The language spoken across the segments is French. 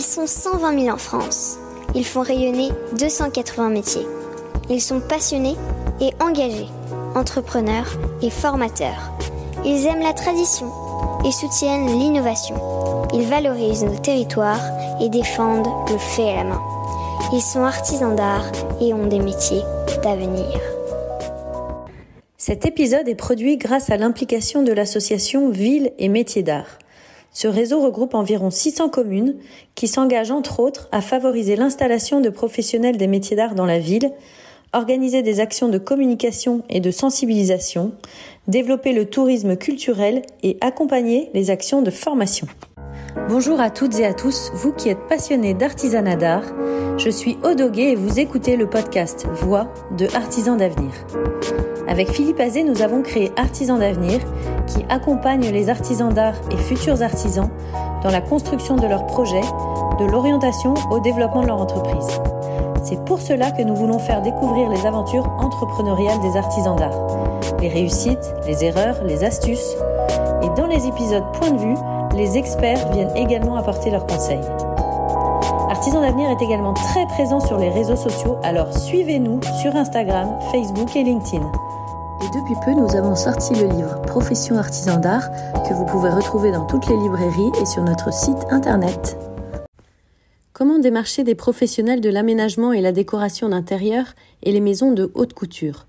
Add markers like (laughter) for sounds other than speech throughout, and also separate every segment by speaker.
Speaker 1: Ils sont 120 000 en France. Ils font rayonner 280 métiers. Ils sont passionnés et engagés, entrepreneurs et formateurs. Ils aiment la tradition et soutiennent l'innovation. Ils valorisent nos territoires et défendent le fait à la main. Ils sont artisans d'art et ont des métiers d'avenir.
Speaker 2: Cet épisode est produit grâce à l'implication de l'association Ville et Métiers d'Art. Ce réseau regroupe environ 600 communes qui s'engagent entre autres à favoriser l'installation de professionnels des métiers d'art dans la ville, organiser des actions de communication et de sensibilisation, développer le tourisme culturel et accompagner les actions de formation. Bonjour à toutes et à tous, vous qui êtes passionnés d'artisanat d'art. Je suis Odoguet et vous écoutez le podcast Voix de Artisans d'avenir. Avec Philippe Azé, nous avons créé Artisans d'avenir qui accompagne les artisans d'art et futurs artisans dans la construction de leurs projets, de l'orientation au développement de leur entreprise. C'est pour cela que nous voulons faire découvrir les aventures entrepreneuriales des artisans d'art, les réussites, les erreurs, les astuces. Et dans les épisodes Point de vue, les experts viennent également apporter leurs conseils. Artisan d'avenir est également très présent sur les réseaux sociaux, alors suivez-nous sur Instagram, Facebook et LinkedIn. Et depuis peu, nous avons sorti le livre Profession artisan d'art que vous pouvez retrouver dans toutes les librairies et sur notre site internet. Comment démarcher des professionnels de l'aménagement et la décoration d'intérieur et les maisons de haute couture?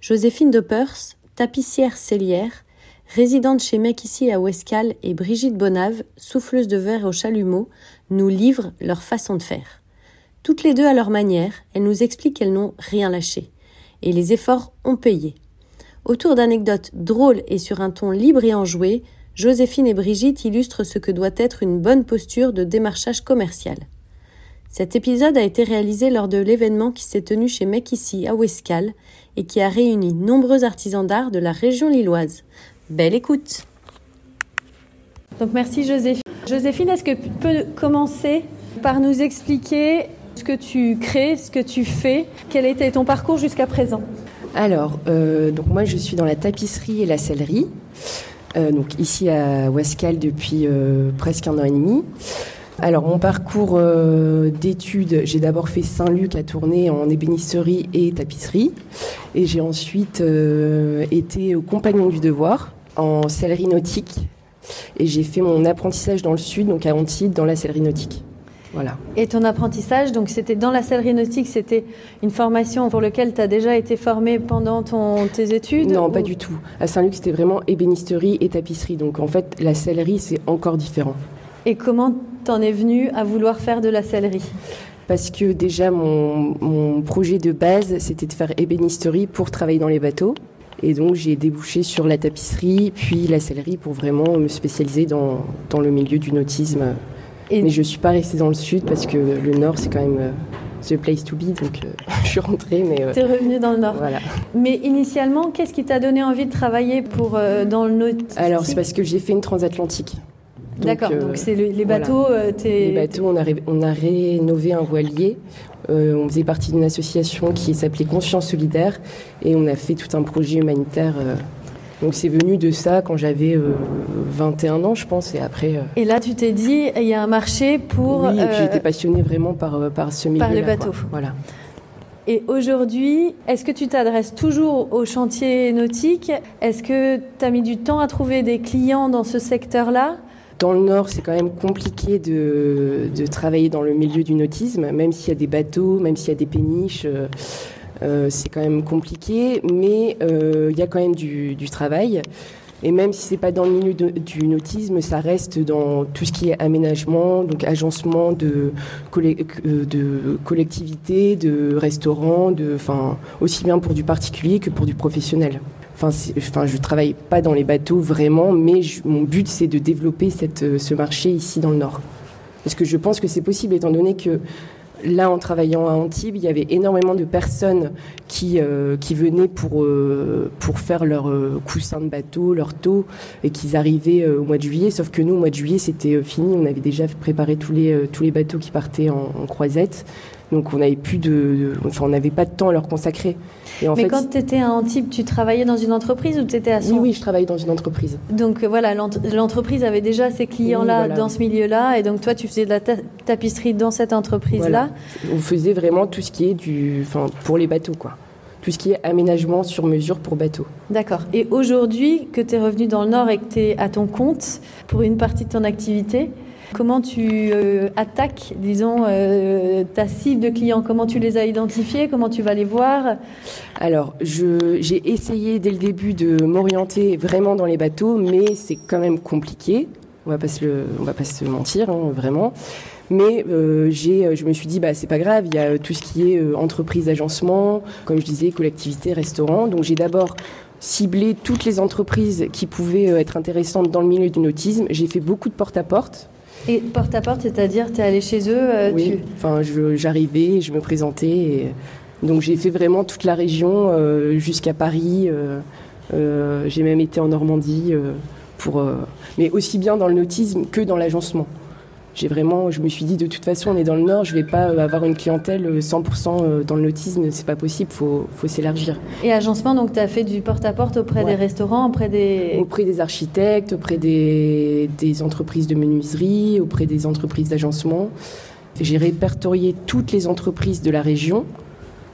Speaker 2: Joséphine Dopers, tapissière cellière, résidente chez Mekissi à Ouescal et Brigitte Bonave, souffleuse de verre au chalumeau, nous livrent leur façon de faire. Toutes les deux à leur manière, elles nous expliquent qu'elles n'ont rien lâché. Et les efforts ont payé. Autour d'anecdotes drôles et sur un ton libre et enjoué, Joséphine et Brigitte illustrent ce que doit être une bonne posture de démarchage commercial. Cet épisode a été réalisé lors de l'événement qui s'est tenu chez Mekissi à Ouescal et qui a réuni nombreux artisans d'art de la région lilloise. Belle écoute. Donc merci Joséphine. Joséphine, est-ce que tu peux commencer par nous expliquer ce que tu crées, ce que tu fais, quel était ton parcours jusqu'à présent?
Speaker 3: Alors, euh, donc moi je suis dans la tapisserie et la sellerie, euh, donc ici à Wascal depuis euh, presque un an et demi. Alors mon parcours d'études, j'ai d'abord fait Saint-Luc à tourner en ébénisterie et tapisserie, et j'ai ensuite été au Compagnon du Devoir en sellerie nautique, et j'ai fait mon apprentissage dans le sud, donc à Antibes, dans la sellerie nautique.
Speaker 2: Et ton apprentissage, donc c'était dans la sellerie nautique, c'était une formation pour laquelle tu as déjà été formé pendant ton, tes études
Speaker 3: Non, pas du tout. À Saint-Luc, c'était vraiment ébénisterie et tapisserie. Donc en fait, la sellerie, c'est encore différent.
Speaker 2: Et comment t'en es venu à vouloir faire de la sellerie
Speaker 3: parce que déjà mon, mon, projet de base c'était de faire ébénisterie pour travailler dans les bateaux et donc j'ai débouché sur la tapisserie puis la sellerie pour vraiment me spécialiser dans, dans le milieu du nautisme mais je suis pas restée dans le sud parce que le nord, c'est quand même euh, the place to be. Donc euh, (laughs) je suis rentrée. Mais
Speaker 2: euh, tu es revenue dans le nord. Voilà. Mais initialement, qu'est-ce qui t'a donné envie de travailler pour, dans le nord
Speaker 3: Alors, c'est parce que j'ai fait une transatlantique.
Speaker 2: D'accord, donc c'est les bateaux.
Speaker 3: les bateaux, on a, on a rénové un voilier. on faisait partie d'une association qui s'appelait Conscience Solidaire et on a fait tout un projet humanitaire donc c'est venu de ça quand j'avais 21 euh, ans, je pense, et après. Euh,
Speaker 2: et là, tu t'es dit, il y a un marché pour.
Speaker 3: Oui, et puis j'étais euh, passionnée vraiment par, par ce milieu.
Speaker 2: Par les bateaux.
Speaker 3: Voilà.
Speaker 2: Et aujourd'hui, est-ce que tu t'adresses toujours au chantier nautique Est-ce que tu as mis du temps à trouver des clients dans ce secteur-là?
Speaker 3: Dans le Nord, c'est quand même compliqué de, travailler dans le milieu du nautisme, même s'il y a des bateaux, même s'il y a des péniches. Euh, c'est quand même compliqué, mais euh, il y a quand même du, travail. Et même si c'est pas dans le milieu du nautisme, ça reste dans tout ce qui est aménagement, donc agencement de, euh, de collectivités, de restaurants, de, aussi bien pour du particulier que pour du professionnel. Enfin, enfin, je travaille pas dans les bateaux vraiment, mais mon but c'est de développer cette, ce marché ici dans le Nord. Parce que je pense que c'est possible, étant donné que là, en travaillant à Antibes, il y avait énormément de personnes qui, euh, venaient pour, euh, pour faire leur euh, coussin de bateau, leur taux, et qu'ils arrivaient au mois de juillet. Sauf que nous, au mois de juillet, c'était fini. On avait déjà préparé tous les bateaux qui partaient en, croisette. Donc on n'avait plus de, enfin on n'avait pas de temps à leur consacrer.
Speaker 2: Mais quand tu étais à Antibes, tu travaillais dans une entreprise ou tu étais à son...
Speaker 3: Oui, oui, je travaillais dans une entreprise.
Speaker 2: Donc euh, voilà, l'entreprise avait déjà ces clients-là dans ce milieu-là, et donc toi, tu faisais de la tapisserie dans cette entreprise-là.
Speaker 3: On faisait vraiment tout ce qui est du, enfin, pour les bateaux, quoi. Tout ce qui est aménagement sur mesure pour bateaux.
Speaker 2: D'accord. Et aujourd'hui, que tu es revenu dans le Nord et que tu es à ton compte pour une partie de ton activité, Comment tu euh, attaques, disons, euh, ta cible de clients? Comment tu les as identifiés? Comment tu vas les voir?
Speaker 3: Alors, j'ai essayé dès le début de m'orienter vraiment dans les bateaux, mais c'est quand même compliqué. On va pas se, on va pas se mentir, hein, vraiment. Mais euh, je me suis dit, bah c'est pas grave. Il y a tout ce qui est entreprise, agencement, comme je disais, collectivité, restaurant. Donc j'ai d'abord ciblé toutes les entreprises qui pouvaient être intéressantes dans le milieu du nautisme. J'ai fait beaucoup de porte-à-porte.
Speaker 2: Et porte à porte, c'est-à-dire tu es allé chez eux euh,
Speaker 3: Oui, enfin j'arrivais, je me présentais. Et, donc j'ai fait vraiment toute la région euh, jusqu'à Paris. Euh, j'ai même été en Normandie pour, mais aussi bien dans le nautisme que dans l'agencement j'ai vraiment, je me suis dit de toute façon, on est dans le Nord, je vais pas euh, avoir une clientèle 100% euh, euh, dans le nautisme, c'est pas possible, faut, faut s'élargir.
Speaker 2: Et agencement, donc tu as fait du porte-à-porte auprès des restaurants, auprès des...
Speaker 3: Auprès des architectes, auprès des, des entreprises de menuiserie, auprès des entreprises d'agencement. J'ai répertorié toutes les entreprises de la région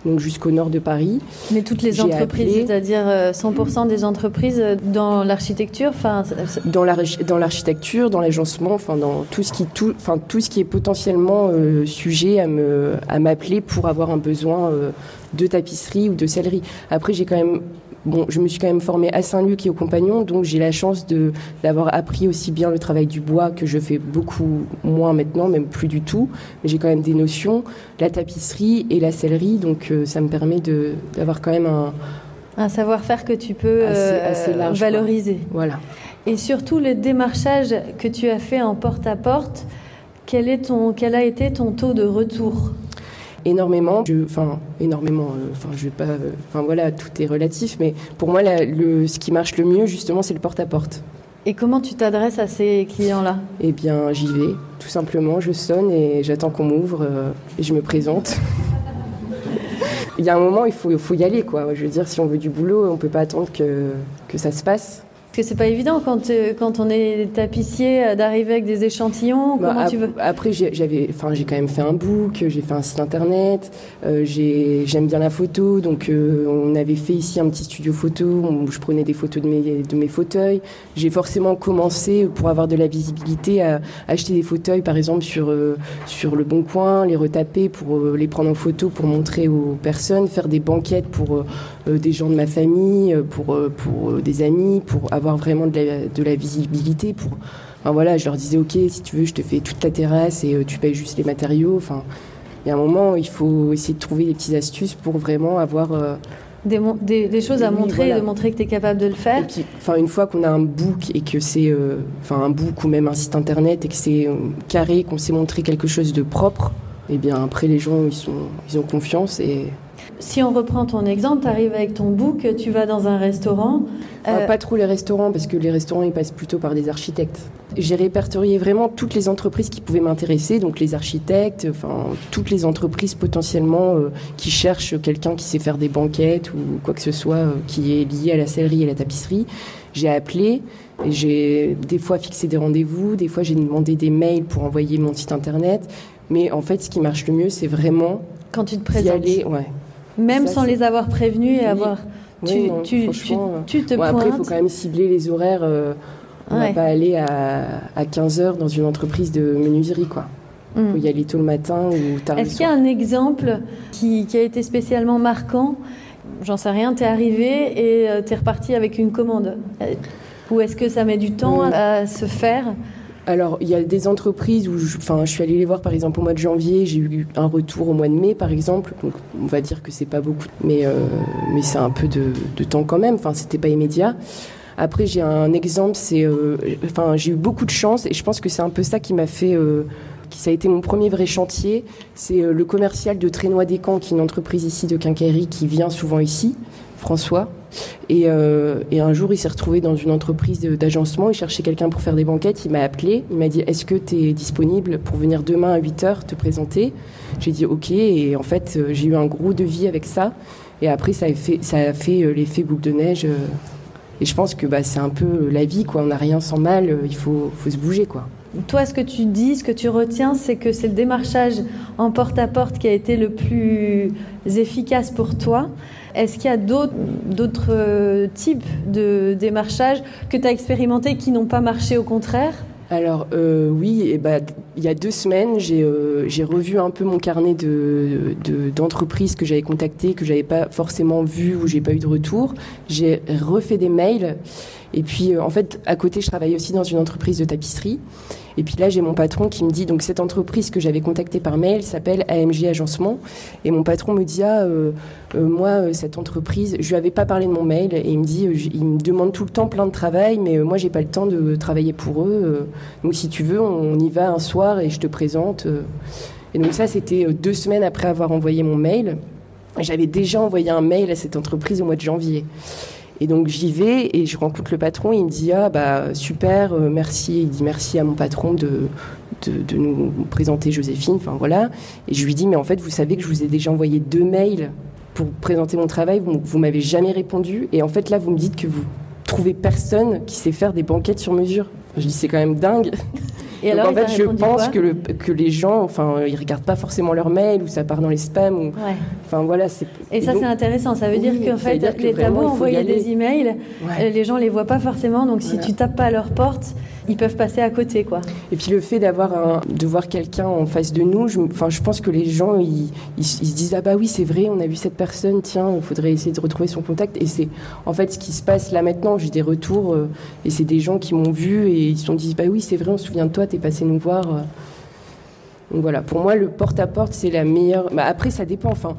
Speaker 3: donc jusqu'au nord de Paris.
Speaker 2: Mais toutes les entreprises, c'est-à-dire 100% euh, des entreprises euh, dans l'architecture, enfin
Speaker 3: dans la dans l'architecture, dans l'agencement, enfin dans tout ce qui tout, enfin tout ce qui est potentiellement euh, sujet à me à m'appeler pour avoir un besoin de tapisserie ou de sellerie. Après, j'ai quand même bon, je me suis quand même formée à Saint-Luc et au Compagnon, donc j'ai la chance de d'avoir appris aussi bien le travail du bois que je fais beaucoup moins maintenant, même plus du tout. Mais j'ai quand même des notions, la tapisserie et la sellerie, donc euh, ça me permet de d'avoir quand même un
Speaker 2: un savoir-faire que tu peux assez, euh, valoriser.
Speaker 3: Voilà.
Speaker 2: Et surtout le démarchage que tu as fait en porte-à-porte, quel, est ton, quel a été ton taux de retour?
Speaker 3: Énormément. enfin, énormément. Euh, enfin, je vais pas. Enfin, voilà, tout est relatif. Mais pour moi, le, ce qui marche le mieux, justement, c'est le porte-à-porte.
Speaker 2: Et comment tu t'adresses à ces clients-là?
Speaker 3: Eh bien, j'y vais, tout simplement. Je sonne et j'attends qu'on m'ouvre euh, et je me présente. (laughs) il y a un moment, il faut, faut y aller, quoi. Je veux dire, si on veut du boulot, on peut pas attendre que, que ça se passe.
Speaker 2: Que c'est pas évident quand, euh, quand on est tapissier euh, d'arriver avec des échantillons. Bah, comment tu veux?
Speaker 3: Après, j'avais, enfin, j'ai quand même fait un book, j'ai fait un site internet, euh, j'aime bien la photo, donc on avait fait ici un petit studio photo où je prenais des photos de mes, de mes fauteuils. J'ai forcément commencé pour avoir de la visibilité à acheter des fauteuils, par exemple sur sur le Bon Coin, les retaper pour les prendre en photo pour montrer aux personnes, faire des banquettes pour des gens de ma famille, pour pour des amis, pour avoir vraiment de la, visibilité pour. Enfin, voilà, je leur disais, ok, si tu veux, je te fais toute ta terrasse et euh, tu payes juste les matériaux. Enfin, il y a un moment, il faut essayer de trouver des petites astuces pour vraiment avoir. Euh,
Speaker 2: des, choses à montrer, de montrer que tu es capable de le faire.
Speaker 3: Enfin, une fois qu'on a un book et que c'est, euh, un book ou même un site internet et que c'est carré, qu'on sait montrer quelque chose de propre, et eh bien après les gens ils sont, ils ont confiance et
Speaker 2: si on reprend ton exemple, tu arrives avec ton book, tu vas dans un restaurant.
Speaker 3: Euh, pas trop les restaurants, parce que les restaurants, ils passent plutôt par des architectes. J'ai répertorié vraiment toutes les entreprises qui pouvaient m'intéresser, donc les architectes, enfin, toutes les entreprises potentiellement euh, qui cherchent quelqu'un qui sait faire des banquettes ou quoi que ce soit euh, qui est lié à la sellerie et la tapisserie. J'ai appelé, j'ai des fois fixé des rendez-vous, des fois j'ai demandé des mails pour envoyer mon site internet. Mais en fait, ce qui marche le mieux, c'est vraiment
Speaker 2: quand tu te présentes.
Speaker 3: Aller, ouais,
Speaker 2: même sans les avoir prévenus et avoir.
Speaker 3: tu, tu, tu, te Après, il faut quand même cibler les horaires. Euh, on ne va pas aller à, à 15h dans une entreprise de menuiserie, quoi. Il faut hmm. y aller tôt le matin ou tard
Speaker 2: Est-ce qu'il y a un exemple qui, qui, a été spécialement marquant? J'en sais rien, tu es arrivé et euh, tu es reparti avec une commande. Euh, ou est-ce que ça met du temps à se faire?
Speaker 3: Alors, il y a des entreprises où je, enfin, je suis allée les voir, par exemple, au mois de janvier, j'ai eu un retour au mois de mai, par exemple. Donc, on va dire que c'est pas beaucoup, mais, euh, mais c'est un peu de, temps quand même. Enfin, c'était pas immédiat. Après, j'ai un exemple, c'est, euh, enfin, j'ai eu beaucoup de chance et je pense que c'est un peu ça qui m'a fait, euh, qui ça a été mon premier vrai chantier. C'est le commercial de Trénois des Camps, qui est une entreprise ici de quincaillerie qui vient souvent ici François. Et, un jour, il s'est retrouvé dans une entreprise d'agencement. Il cherchait quelqu'un pour faire des banquettes. Il m'a appelé. Il m'a dit Est-ce que tu es disponible pour venir demain à 8 h te présenter? J'ai dit Ok. Et en fait, j'ai eu un gros devis avec ça. Et après, ça a fait, ça a fait l'effet boule de neige. Et je pense que bah, c'est un peu la vie, quoi. On n'a rien sans mal, il faut, faut se bouger, quoi.
Speaker 2: Toi, ce que tu dis, ce que tu retiens, c'est que c'est le démarchage en porte-à-porte qui a été le plus efficace pour toi. Est-ce qu'il y a d'autres euh, types de démarchage que tu as expérimenté qui n'ont pas marché au contraire?
Speaker 3: Alors euh, oui, et bah, il y a deux semaines, j'ai euh, revu un peu mon carnet d'entreprises de, que j'avais contactées, que j'avais pas forcément vu ou j'ai pas eu de retour. J'ai refait des mails et puis, euh, en fait, à côté, je travaille aussi dans une entreprise de tapisserie. Et puis là, j'ai mon patron qui me dit, donc cette entreprise que j'avais contactée par mail s'appelle AMG Agencement. Et mon patron me dit, ah, euh, moi, cette entreprise, je lui avais pas parlé de mon mail. Et il me dit, il me demande tout le temps plein de travail, mais moi, j'ai pas le temps de travailler pour eux. donc si tu veux, on y va un soir et je te présente. Et donc ça, c'était deux semaines après avoir envoyé mon mail. J'avais déjà envoyé un mail à cette entreprise au mois de janvier. Et donc j'y vais et je rencontre le patron. il me dit ah bah super, euh, merci. Il dit merci à mon patron de, de, nous présenter Joséphine. Enfin voilà. Et je lui dis mais en fait vous savez que je vous ai déjà envoyé deux mails pour présenter mon travail. Vous, vous m'avez jamais répondu. Et en fait là vous me dites que vous trouvez personne qui sait faire des banquettes sur mesure. Je dis c'est quand même dingue. Et alors, en fait, je pense que, le, que les gens, enfin, ils regardent pas forcément leur mail ou ça part dans les spams. Ou, Enfin voilà, c'est.
Speaker 2: Et ça, c'est intéressant. Ça veut dire qu'en fait, les tabous envoyer des emails, les gens les voient pas forcément. Donc, si tu tapes pas à leur porte, ils peuvent passer à côté, quoi.
Speaker 3: Et puis le fait d'avoir de voir quelqu'un en face de nous, je, je pense que les gens, ils, ils, se disent ah bah oui, c'est vrai, on a vu cette personne, tiens, il faudrait essayer de retrouver son contact. Et c'est en fait ce qui se passe là maintenant. J'ai des retours euh, et c'est des gens qui m'ont vu et ils se sont dit bah oui, c'est vrai, on se souvient de toi, t'es passé nous voir. Euh. Donc voilà, pour moi, le porte-à-porte, c'est la meilleure. Bah, après, ça dépend. Enfin,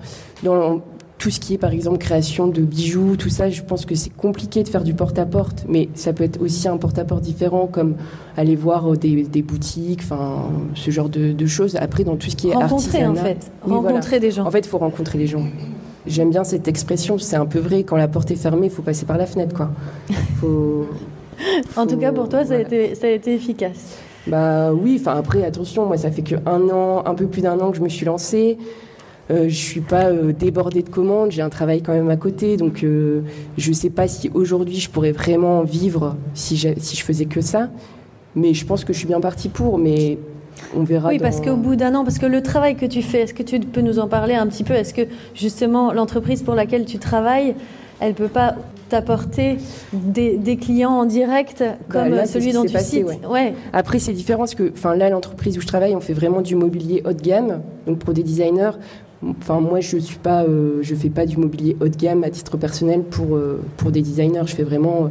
Speaker 3: tout ce qui est par exemple création de bijoux, tout ça, je pense que c'est compliqué de faire du porte-à-porte, mais ça peut être aussi un porte-à-porte différent comme aller voir euh, des, boutiques, enfin ce genre de, choses. Après, dans tout ce qui est
Speaker 2: rencontrer en fait, rencontrer des gens.
Speaker 3: En fait, il faut rencontrer les gens. J'aime bien cette expression, c'est un peu vrai. Quand la porte est fermée, il faut passer par la fenêtre, quoi. (laughs)
Speaker 2: En tout cas, pour toi, ça a été, ça a été efficace.
Speaker 3: Bah oui. Enfin après, attention, moi, ça fait que un an, un peu plus d'un an que je me suis lancée. Euh, je suis pas euh, débordée de commandes, j'ai un travail quand même à côté, donc euh, je sais pas si aujourd'hui je pourrais vraiment vivre si, si je faisais que ça. Mais je pense que je suis bien partie pour, mais on verra.
Speaker 2: Oui, parce qu'au bout d'un an, parce que le travail que tu fais, est-ce que tu peux nous en parler un petit peu? Est-ce que justement l'entreprise pour laquelle tu travailles, elle peut pas t'apporter des, clients en direct bah, comme celui dont tu cites?
Speaker 3: Ouais. Après, c'est différent parce que, enfin, là, l'entreprise où je travaille, on fait vraiment du mobilier haut de gamme, donc pour des designers. Enfin, moi, je suis pas, euh, je fais pas du mobilier haut de gamme à titre personnel pour euh, pour des designers. Je fais vraiment euh,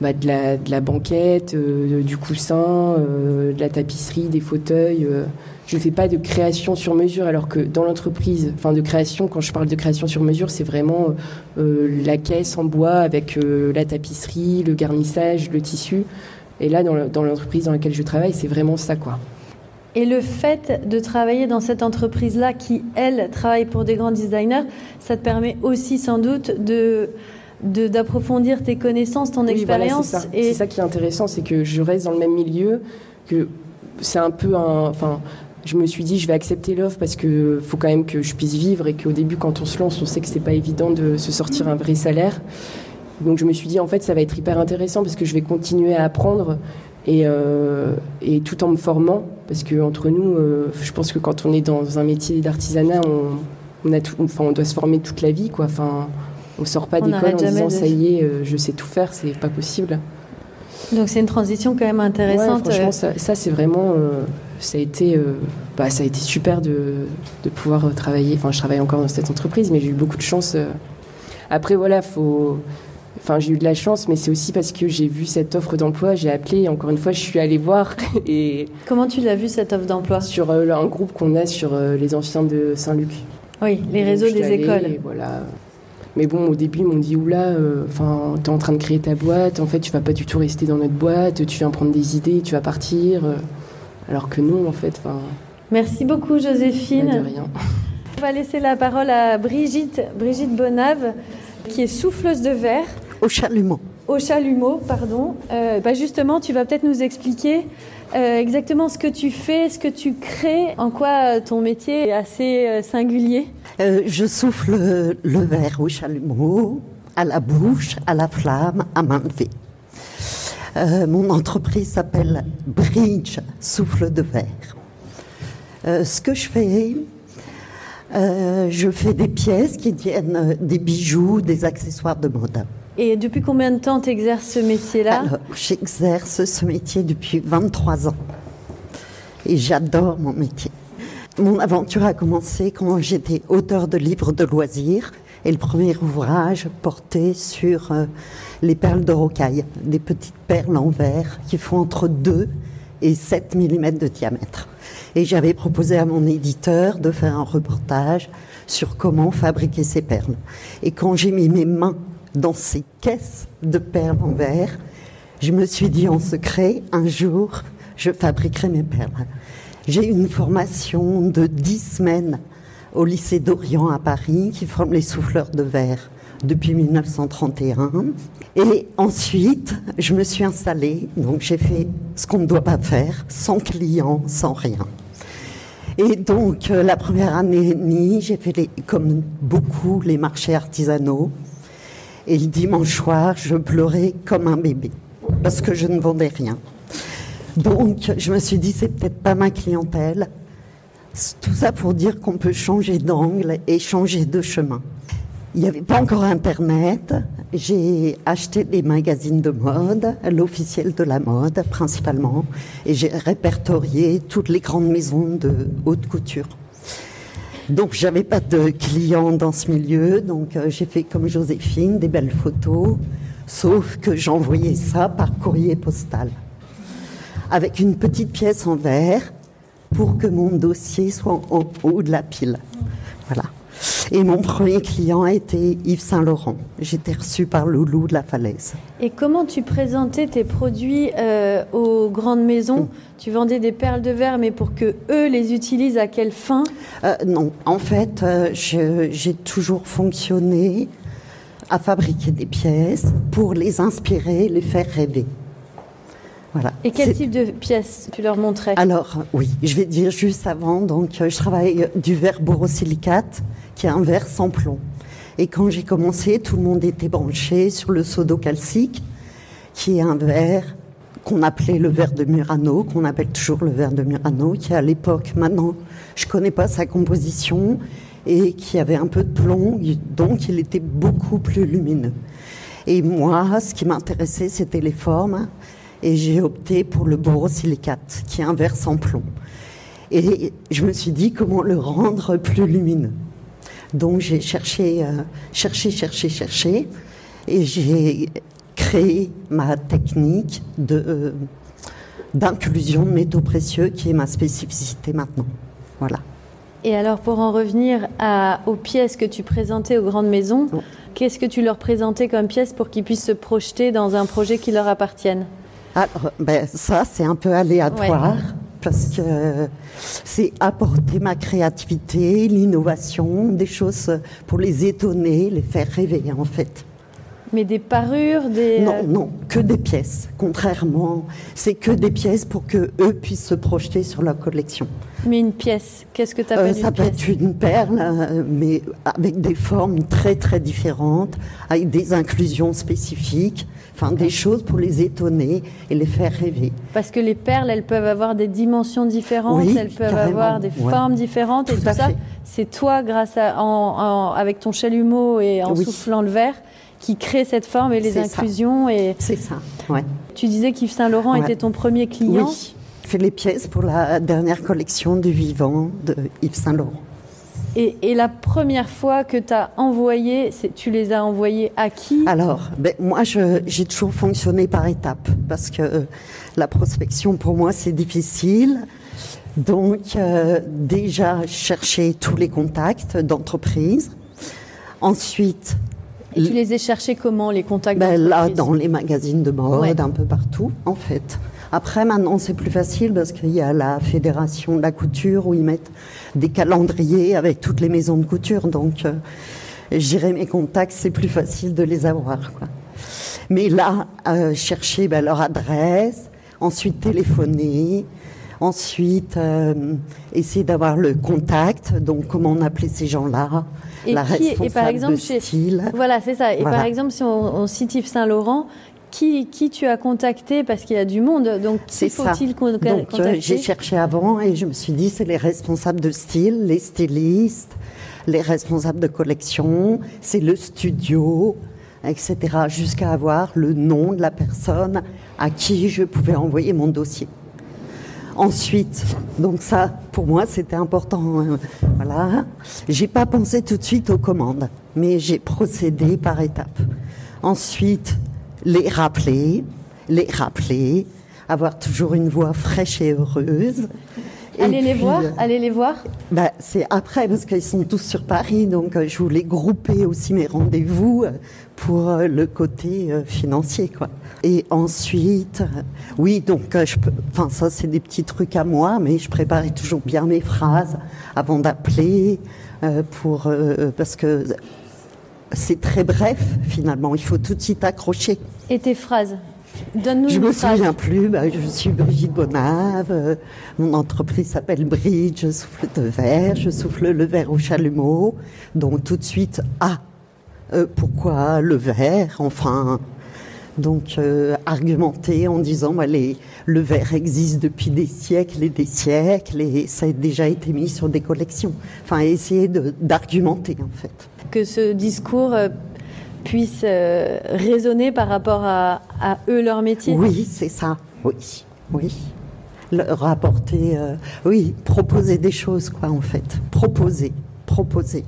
Speaker 3: bah, de, la, de la banquette, du coussin, de la tapisserie, des fauteuils. je fais pas de création sur mesure, alors que dans l'entreprise, enfin de création, quand je parle de création sur mesure, c'est vraiment la caisse en bois avec la tapisserie, le garnissage, le tissu. Et là, dans l'entreprise dans laquelle je travaille, c'est vraiment ça, quoi.
Speaker 2: Et le fait de travailler dans cette entreprise-là, qui, elle, travaille pour des grands designers, ça te permet aussi sans doute de d'approfondir tes connaissances, ton expérience.
Speaker 3: c'est ça. qui est intéressant, c'est que je reste dans le même milieu, que c'est un peu un... Enfin, je me suis dit, je vais accepter l'offre parce que faut quand même que je puisse vivre et qu'au début, quand on se lance, on sait que c'est pas évident de se sortir un vrai salaire. Donc je me suis dit, en fait, ça va être hyper intéressant parce que je vais continuer à apprendre et, euh, et tout en me formant, parce que entre nous, euh, je pense que quand on est dans un métier d'artisanat, on, on, a enfin, on doit se former toute la vie, quoi. Enfin, on sort pas d'école en disant ça y est, euh, je sais tout faire, c'est pas possible.
Speaker 2: Donc c'est une transition quand même intéressante.
Speaker 3: Ouais, franchement, ça, ça c'est vraiment, ça a été, bah, ça a été super de, de pouvoir travailler. Enfin, je travaille encore dans cette entreprise, mais j'ai eu beaucoup de chance. Après, voilà, faut Enfin, j'ai eu de la chance, mais c'est aussi parce que j'ai vu cette offre d'emploi, j'ai appelé, encore une fois, je suis allée voir. (laughs) Et
Speaker 2: Comment tu l'as vu, cette offre d'emploi?
Speaker 3: Sur euh, un groupe qu'on a sur euh, les anciens de Saint-Luc.
Speaker 2: Oui, les réseaux des écoles.
Speaker 3: Voilà. Mais bon, au début, ils m'ont dit, oula, euh, enfin, t'es en train de créer ta boîte, en fait, tu vas pas du tout rester dans notre boîte, tu viens prendre des idées, tu vas partir. alors que non, en fait, enfin...
Speaker 2: Merci beaucoup, Joséphine.
Speaker 3: de rien.
Speaker 2: On va laisser la parole à Brigitte, Brigitte Bonave qui est souffleuse de verre.
Speaker 4: Au chalumeau.
Speaker 2: Au chalumeau, pardon. Euh, bah justement, tu vas peut-être nous expliquer euh, exactement ce que tu fais, ce que tu crées, en quoi ton métier est assez singulier.
Speaker 4: je souffle le verre au chalumeau, à la bouche, à la flamme, à main levée. Euh, mon entreprise s'appelle Bridge Souffle de Verre. Euh, ce que je fais, euh, je fais des pièces qui tiennent des bijoux, des accessoires de mode.
Speaker 2: Et depuis combien de temps tu exerces ce métier-là?
Speaker 4: J'exerce ce métier depuis 23 ans. Et j'adore mon métier. Mon aventure a commencé quand j'étais auteur de livres de loisirs et le premier ouvrage portait sur euh, les perles de rocaille, des petites perles en verre qui font entre 2 et 7 mm de diamètre. Et j'avais proposé à mon éditeur de faire un reportage sur comment fabriquer ces perles. Et quand j'ai mis mes mains dans ces caisses de perles en verre, je me suis dit en secret, un jour, je fabriquerai mes perles. J'ai une formation de 10 semaines au lycée d'Orient à Paris qui forme les souffleurs de verre depuis 1931. Et ensuite, je me suis installée, donc j'ai fait ce qu'on ne doit pas faire, sans client, sans rien. Et donc, euh, la première année et demie, j'ai fait, comme beaucoup, les marchés artisanaux. Et le dimanche soir, je pleurais comme un bébé, parce que je ne vendais rien. Donc, je me suis dit, c'est peut-être pas ma clientèle, tout ça pour dire qu'on peut changer d'angle et changer de chemin. Il n'y avait pas encore Internet. J'ai acheté des magazines de mode, l'officiel de la mode principalement, et j'ai répertorié toutes les grandes maisons de haute couture. Donc j'avais pas de clients dans ce milieu, donc euh, j'ai fait comme Joséphine, des belles photos, sauf que j'envoyais ça par courrier postal, avec une petite pièce en verre pour que mon dossier soit en haut de la pile. Voilà. Et mon premier client a été Yves Saint-Laurent. J'étais reçue par Loulou de la Falaise.
Speaker 2: Et comment tu présentais tes produits euh, aux grandes maisons? Mm. Tu vendais des perles de verre, mais pour que eux les utilisent à quelle fin?
Speaker 4: Euh, Non, en fait, euh, j'ai toujours fonctionné à fabriquer des pièces pour les inspirer, les faire rêver.
Speaker 2: Et quel type de pièces tu leur montrais?
Speaker 4: Alors, oui, je vais dire juste avant, donc je travaille du verre borosilicate, qui est un verre sans plomb. Et quand j'ai commencé, tout le monde était branché sur le sodo calcique, qui est un verre qu'on appelait le verre de Murano, qu'on appelle toujours le verre de Murano, qui à l'époque, maintenant, je ne connais pas sa composition, et qui avait un peu de plomb, donc il était beaucoup plus lumineux. Et moi, ce qui m'intéressait, c'était les formes et j'ai opté pour le borosilicate, qui est un verre sans plomb. Et je me suis dit comment le rendre plus lumineux. Donc j'ai cherché, euh, cherché, cherché, cherché, et j'ai créé ma technique de, euh, d'inclusion de métaux précieux, qui est ma spécificité maintenant. Voilà.
Speaker 2: Et alors pour en revenir à, aux pièces que tu présentais aux grandes maisons, qu'est-ce que tu leur présentais comme pièces pour qu'ils puissent se projeter dans un projet qui leur appartienne?
Speaker 4: Alors, ben, ça, c'est un peu aléatoire. Parce que c'est apporter ma créativité, l'innovation, des choses pour les étonner, les faire rêver en fait.
Speaker 2: Mais des parures, des...
Speaker 4: Non, non, que des pièces. Contrairement, c'est que des pièces pour que eux puissent se projeter sur leur collection.
Speaker 2: Mais une pièce, qu'est-ce que tu appelles euh,
Speaker 4: Ça peut être une perle, euh, mais avec des formes très très différentes, avec des inclusions spécifiques, enfin des choses pour les étonner et les faire rêver.
Speaker 2: Parce que les perles, elles peuvent avoir des dimensions différentes, elles peuvent avoir des formes différentes, et tout ça, c'est toi, grâce à, en, avec ton chalumeau et en soufflant le verre, qui crée cette forme et les inclusions. Et...
Speaker 4: C'est ça, ouais.
Speaker 2: Tu disais qu'Yves Saint-Laurent était ton premier client.
Speaker 4: Oui, fait les pièces pour la dernière collection du vivant de Yves Saint-Laurent.
Speaker 2: Et, la première fois que tu as envoyé, tu les as envoyés à qui?
Speaker 4: Alors, ben, moi, j'ai toujours fonctionné par étapes parce que euh, la prospection, pour moi, c'est difficile. Donc, euh, déjà, chercher tous les contacts d'entreprise. Ensuite,
Speaker 2: et tu les as cherchés comment, les contacts
Speaker 4: ben Là, dans les magazines de mode, un peu partout, en fait. Après, maintenant, c'est plus facile parce qu'il y a la fédération de la couture où ils mettent des calendriers avec toutes les maisons de couture. Donc, euh, gérer mes contacts, c'est plus facile de les avoir. Quoi. Mais là, euh, chercher ben, leur adresse, ensuite téléphoner, ensuite euh, essayer d'avoir le contact, donc comment on appelait ces gens-là,
Speaker 2: Et
Speaker 4: la
Speaker 2: qui- et
Speaker 4: responsable
Speaker 2: par exemple,
Speaker 4: de
Speaker 2: chez-
Speaker 4: style.
Speaker 2: Voilà, c'est ça. Et
Speaker 4: Voilà.
Speaker 2: par exemple, si on, on cite Yves Saint-Laurent, qui, qui tu as contacté Parce qu'il y a du monde, donc qui faut-il con-
Speaker 4: Donc euh,
Speaker 2: contacter
Speaker 4: j'ai cherché avant et je me suis dit c'est les responsables de style, les stylistes, les responsables de collection, c'est le studio, etc. Jusqu'à avoir le nom de la personne à qui je pouvais envoyer mon dossier. Ensuite, donc ça, pour moi, c'était important. hein. Voilà. J'ai pas pensé tout de suite aux commandes, mais j'ai procédé par étapes. Ensuite, les rappeler, les rappeler, avoir toujours une voix fraîche et heureuse.
Speaker 2: Allez les voir,
Speaker 4: euh,
Speaker 2: allez les voir.
Speaker 4: bah, c'est après, parce qu'ils sont tous sur Paris, donc euh, je voulais grouper aussi mes rendez-vous euh, pour le côté financier, quoi. Et ensuite, oui, donc, je peux, enfin, ça, c'est des petits trucs à moi, mais je préparais toujours bien mes phrases avant d'appeler, pour, parce que c'est très bref, finalement. Il faut tout de suite accrocher.
Speaker 2: Et tes phrases? Donne-nous
Speaker 4: Je me
Speaker 2: phrase.
Speaker 4: souviens plus. bah, je suis Brigitte Bonave. euh, mon entreprise s'appelle Bridge. Je souffle de verre. Je souffle le verre au chalumeau. Donc tout de suite, ah, euh, pourquoi le verre Enfin, donc euh, argumenter en disant, bah, les, le verre existe depuis des siècles et des siècles et ça a déjà été mis sur des collections. Enfin, essayer de- d'argumenter en fait.
Speaker 2: Que ce discours puisse euh, résonner par rapport à, à eux, leur métier.
Speaker 4: Oui, c'est ça. Oui, oui. Leur apporter, euh, oui, proposer des choses, quoi, en fait. Proposer, proposer.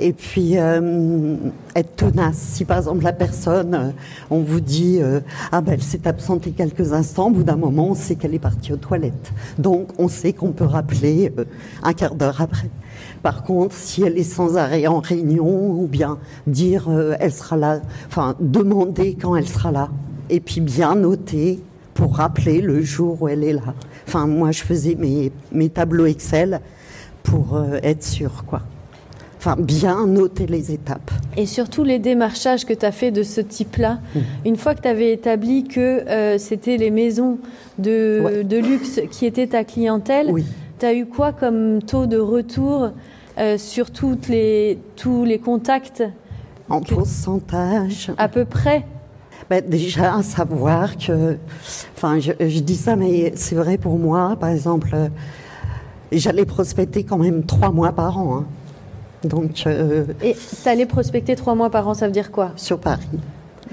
Speaker 4: Et puis, euh, être tenace. Si par exemple la personne, euh, on vous dit, euh, ah ben elle s'est absentée quelques instants, au bout d'un moment, on sait qu'elle est partie aux toilettes. Donc, on sait qu'on peut rappeler euh, un quart d'heure après. Par contre, si elle est sans arrêt en réunion, ou bien dire, euh, elle sera là, enfin, demander quand elle sera là, et puis bien noter pour rappeler le jour où elle est là. Enfin, moi, je faisais mes, mes tableaux Excel pour euh, être sûre, quoi. Enfin, bien noter les étapes.
Speaker 2: Et surtout les démarchages que tu as fait de ce type-là,
Speaker 4: Mmh.
Speaker 2: une fois que tu avais établi que euh, c'était les maisons de,
Speaker 4: Ouais.
Speaker 2: de luxe qui étaient ta clientèle,
Speaker 4: Oui.
Speaker 2: tu as eu quoi comme taux de retour euh, sur toutes les, tous les contacts
Speaker 4: En
Speaker 2: Que-
Speaker 4: pourcentage,
Speaker 2: à peu près
Speaker 4: ben, déjà à savoir que, enfin, je, je dis ça, mais c'est vrai pour moi. Par exemple, euh, j'allais prospecter quand même trois mois par an. hein. Donc, euh,
Speaker 2: Et tu allais prospecter trois mois par an, ça veut dire quoi?
Speaker 4: sur Paris.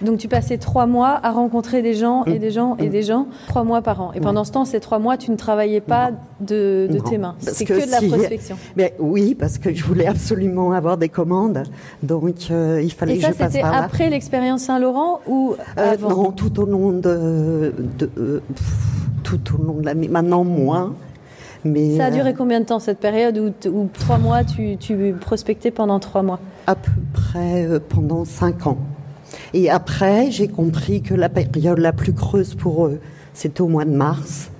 Speaker 2: Donc tu passais trois mois à rencontrer des gens et des gens et des gens, trois mois par an. Et pendant ce temps, ces trois mois, tu ne travaillais pas de, de
Speaker 4: Non.
Speaker 2: tes mains. C'est
Speaker 4: que
Speaker 2: que de la
Speaker 4: si-
Speaker 2: prospection.
Speaker 4: Ben, oui, parce que je voulais absolument avoir des commandes. Donc, euh, il fallait
Speaker 2: Et
Speaker 4: que
Speaker 2: ça,
Speaker 4: je passe
Speaker 2: c'était
Speaker 4: par là.
Speaker 2: après l'expérience Saint-Laurent ou
Speaker 4: Euh,
Speaker 2: avant?
Speaker 4: non, tout au long de, de- euh, tout au long de l'année. Maintenant moins, mais
Speaker 2: Ça a duré
Speaker 4: euh,
Speaker 2: combien de temps cette période où, trois mois, tu, tu prospectais pendant trois mois?
Speaker 4: À peu près euh, pendant cinq ans. Et après, j'ai compris que la période la plus creuse pour eux, c'était au mois de mars.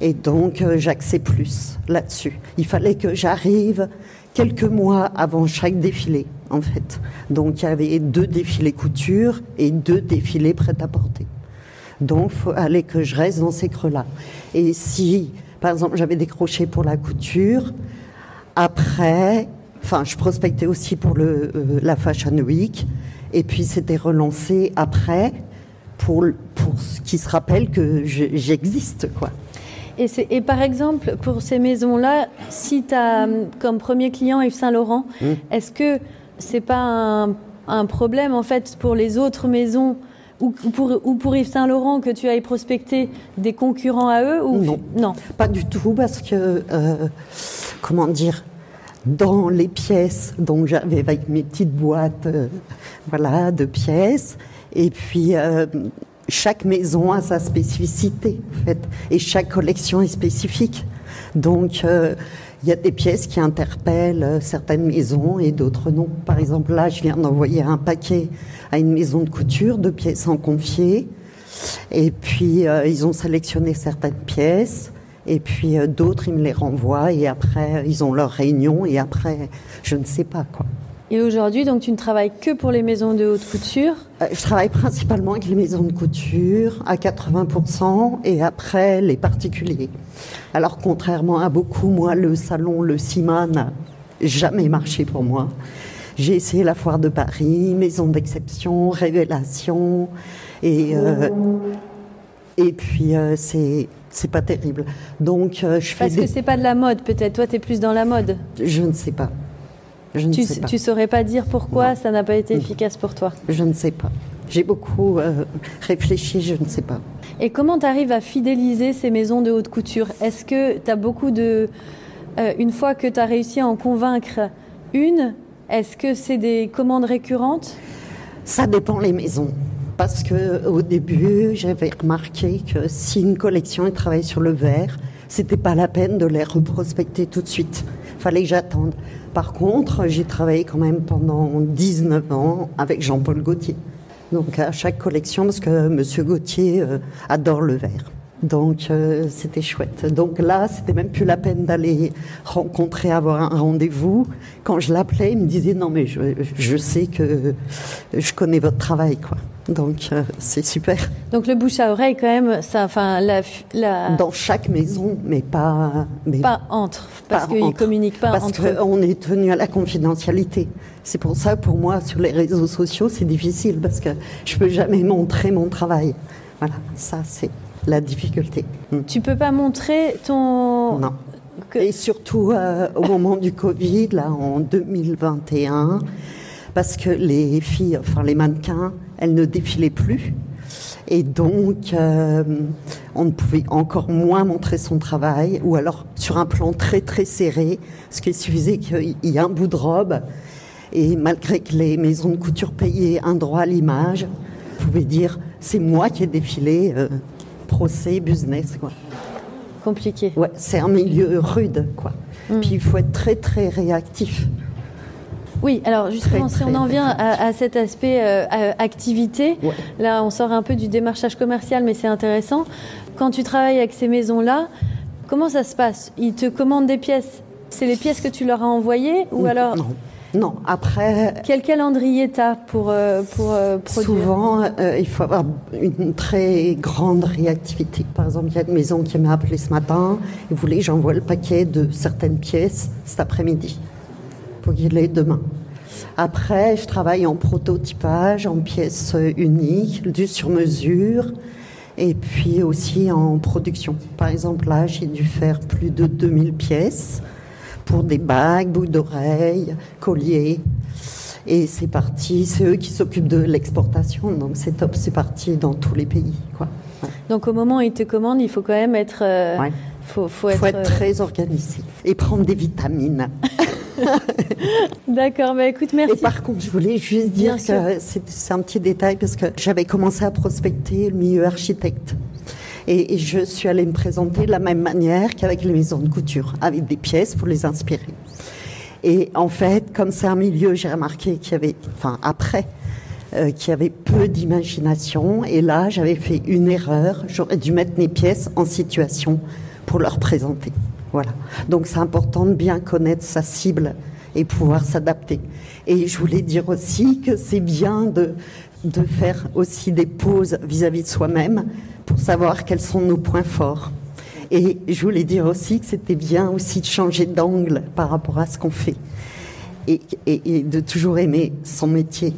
Speaker 4: Et donc, euh, j'axais plus là-dessus. Il fallait que j'arrive quelques mois avant chaque défilé, en fait. Donc, il y avait deux défilés couture et deux défilés prêt-à-porter. Donc, il fallait que je reste dans ces creux-là. Et si, par exemple, j'avais décroché pour la couture, après, enfin, je prospectais aussi pour le, euh, la Fashion Week, et puis c'était relancé après pour, pour ce qui se rappelle que je- j'existe, quoi.
Speaker 2: et, et par exemple, pour ces maisons-là, si tu as comme premier client Yves Saint-Laurent,
Speaker 4: Mm.
Speaker 2: est-ce que c'est pas un, un problème en fait pour les autres maisons ou ou pour, ou pour Yves Saint-Laurent que tu ailles prospecter des concurrents à eux ou
Speaker 4: Non.
Speaker 2: non
Speaker 4: Pas du tout, parce que, euh, comment dire, dans les pièces, donc j'avais avec mes petites boîtes, euh, voilà, de pièces, et puis euh, chaque maison a sa spécificité, en fait, et chaque collection est spécifique. Donc, il y a des pièces qui interpellent euh, certaines maisons et d'autres non. Par exemple, là, je viens d'envoyer un paquet à une maison de couture de pièces en confié. Et puis, euh, ils ont sélectionné certaines pièces. Et puis, euh, d'autres, ils me les renvoient. Et après, ils ont leur réunion. Et après, je ne sais pas, quoi.
Speaker 2: Et aujourd'hui, donc tu ne travailles que pour les maisons de haute couture
Speaker 4: euh, Je travaille principalement avec les maisons de couture à 80% et après les particuliers. Alors contrairement à beaucoup, moi, le salon, le CIMA n'a jamais marché pour moi. J'ai essayé la foire de Paris, maison d'exception, révélation et euh, et puis euh, c'est c'est pas terrible. Donc je fais
Speaker 2: parce que c'est pas de la mode peut-être. Toi, tu es plus dans la mode.
Speaker 4: Je ne sais pas.
Speaker 2: Je ne tu, sais pas. tu saurais pas dire pourquoi ça n'a pas été efficace pour toi
Speaker 4: Je ne sais pas. J'ai beaucoup euh, réfléchi, je ne sais pas.
Speaker 2: Et comment tu arrives à fidéliser ces maisons de haute couture? Est-ce que tu as beaucoup de... Euh, une fois que tu as réussi à en convaincre une, est-ce que c'est des commandes récurrentes?
Speaker 4: Ça dépend les maisons. Parce que au début, j'avais remarqué que si une collection travaillait sur le verre, c'était pas la peine de les reprospecter tout de suite. Fallait que j'attende. Par contre, j'ai travaillé quand même pendant 19 ans avec Jean-Paul Gaultier. Donc à chaque collection, parce que Monsieur Gauthier euh, adore le verre. Donc euh, c'était chouette. Donc là, c'était même plus la peine d'aller rencontrer, avoir un rendez-vous. Quand je l'appelais, il me disait non mais je, je, sais que je connais votre travail quoi. Donc euh, c'est super.
Speaker 2: Donc le bouche à oreille quand même, ça, enfin la, la...
Speaker 4: Dans chaque maison, mais pas. Mais
Speaker 2: pas entre, parce qu'ils communiquent pas
Speaker 4: parce
Speaker 2: entre.
Speaker 4: Parce qu'on est tenu à la confidentialité. C'est pour ça, pour moi, sur les réseaux sociaux, c'est difficile parce que je peux jamais montrer mon travail. Voilà, ça c'est la difficulté.
Speaker 2: Hmm. Tu peux pas montrer ton.
Speaker 4: Non. Et surtout euh, au moment du Covid, là, en 2021, parce que les filles, enfin les mannequins, elles ne défilaient plus. Et donc, euh, on ne pouvait encore moins montrer son travail, ou alors sur un plan très très serré, ce qui suffisait qu'il y ait un bout de robe. Et malgré que les maisons de couture payaient un droit à l'image, vous pouvez dire c'est moi qui ai défilé. Euh, procès, business, quoi.
Speaker 2: Compliqué.
Speaker 4: Ouais, c'est un milieu rude, quoi. Mm. Puis il faut être très, très réactif.
Speaker 2: Oui, alors justement, si on en vient à, cet aspect euh, activité, là on sort un peu du démarchage commercial, mais c'est intéressant. Quand tu travailles avec ces maisons-là, comment ça se passe? Ils te commandent des pièces C'est les pièces que tu leur as envoyées ou alors
Speaker 4: non, après.
Speaker 2: Quel calendrier t'as pour, euh, pour euh, produire
Speaker 4: Souvent, euh, il faut avoir une très grande réactivité. Par exemple, il y a une maison qui m'a appelé ce matin et voulait que j'envoie le paquet de certaines pièces cet après-midi pour qu'il l'ait demain. Après, je travaille en prototypage, en pièces uniques, du sur-mesure et puis aussi en production. Par exemple, là, j'ai dû faire plus de 2000 pièces pour des bagues, boucles d'oreilles, colliers. Et c'est parti, c'est eux qui s'occupent de l'exportation, donc c'est top, c'est parti dans tous les pays. Quoi.
Speaker 2: Donc au moment où ils te commandent, il faut quand même être...
Speaker 4: Euh, faut, faut, être, euh, très organisé et prendre des vitamines. (laughs)
Speaker 2: D'accord, bah écoute, merci.
Speaker 4: Et par contre, je voulais juste dire que c'est un petit détail parce que j'avais commencé à prospecter le milieu architecte. Et, je suis allée me présenter de la même manière qu'avec les maisons de couture, avec des pièces pour les inspirer. Et en fait, comme c'est un milieu, j'ai remarqué qu'il y avait, enfin après, euh, qu'il y avait peu d'imagination. Et là, j'avais fait une erreur. J'aurais dû mettre mes pièces en situation pour leur présenter. Voilà. Donc c'est important de bien connaître sa cible et pouvoir s'adapter. Et je voulais dire aussi que c'est bien de, de faire aussi des pauses vis-à-vis -vis de soi-même pour savoir quels sont nos points forts. Et je voulais dire aussi que c'était bien aussi de changer d'angle par rapport à ce qu'on fait et, et, de toujours aimer son métier.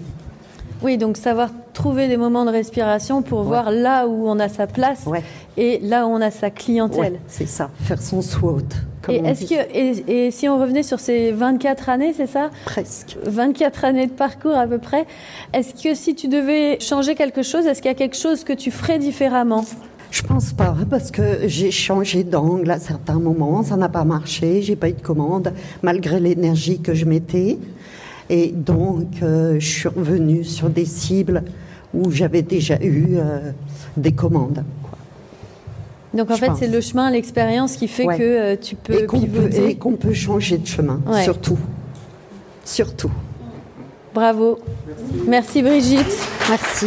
Speaker 2: Oui, donc savoir trouver des moments de respiration pour voir là où on a sa place et là où on a sa clientèle.
Speaker 4: c'est ça, faire son SWOT.
Speaker 2: Et, est-ce que, et, et, si on revenait sur ces 24 années, c'est ça?
Speaker 4: Presque.
Speaker 2: 24 années de parcours à peu près. Est-ce que si tu devais changer quelque chose, est-ce qu'il y a quelque chose que tu ferais différemment?
Speaker 4: Je pense pas, parce que j'ai changé d'angle à certains moments, ça n'a pas marché, j'ai pas eu de commande, malgré l'énergie que je mettais. Et donc, euh, je suis revenue sur des cibles où j'avais déjà eu euh, des commandes.
Speaker 2: Donc en fait, c'est le chemin, l'expérience qui fait que euh, tu peux
Speaker 4: et qu'on peut, et qu'on peut changer de chemin, surtout. Surtout.
Speaker 2: Bravo. Merci Brigitte.
Speaker 4: Merci.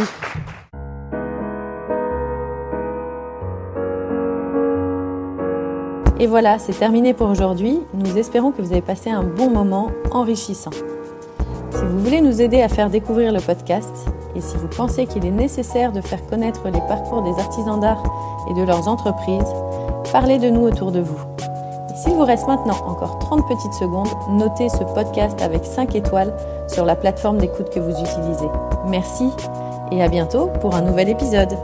Speaker 2: Et voilà, c'est terminé pour aujourd'hui. Nous espérons que vous avez passé un bon moment enrichissant. Si vous voulez nous aider à faire découvrir le podcast et si vous pensez qu'il est nécessaire de faire connaître les parcours des artisans d'art et de leurs entreprises, parlez de nous autour de vous. Et s'il vous reste maintenant encore 30 petites secondes, notez ce podcast avec 5 étoiles sur la plateforme d'écoute que vous utilisez. Merci et à bientôt pour un nouvel épisode.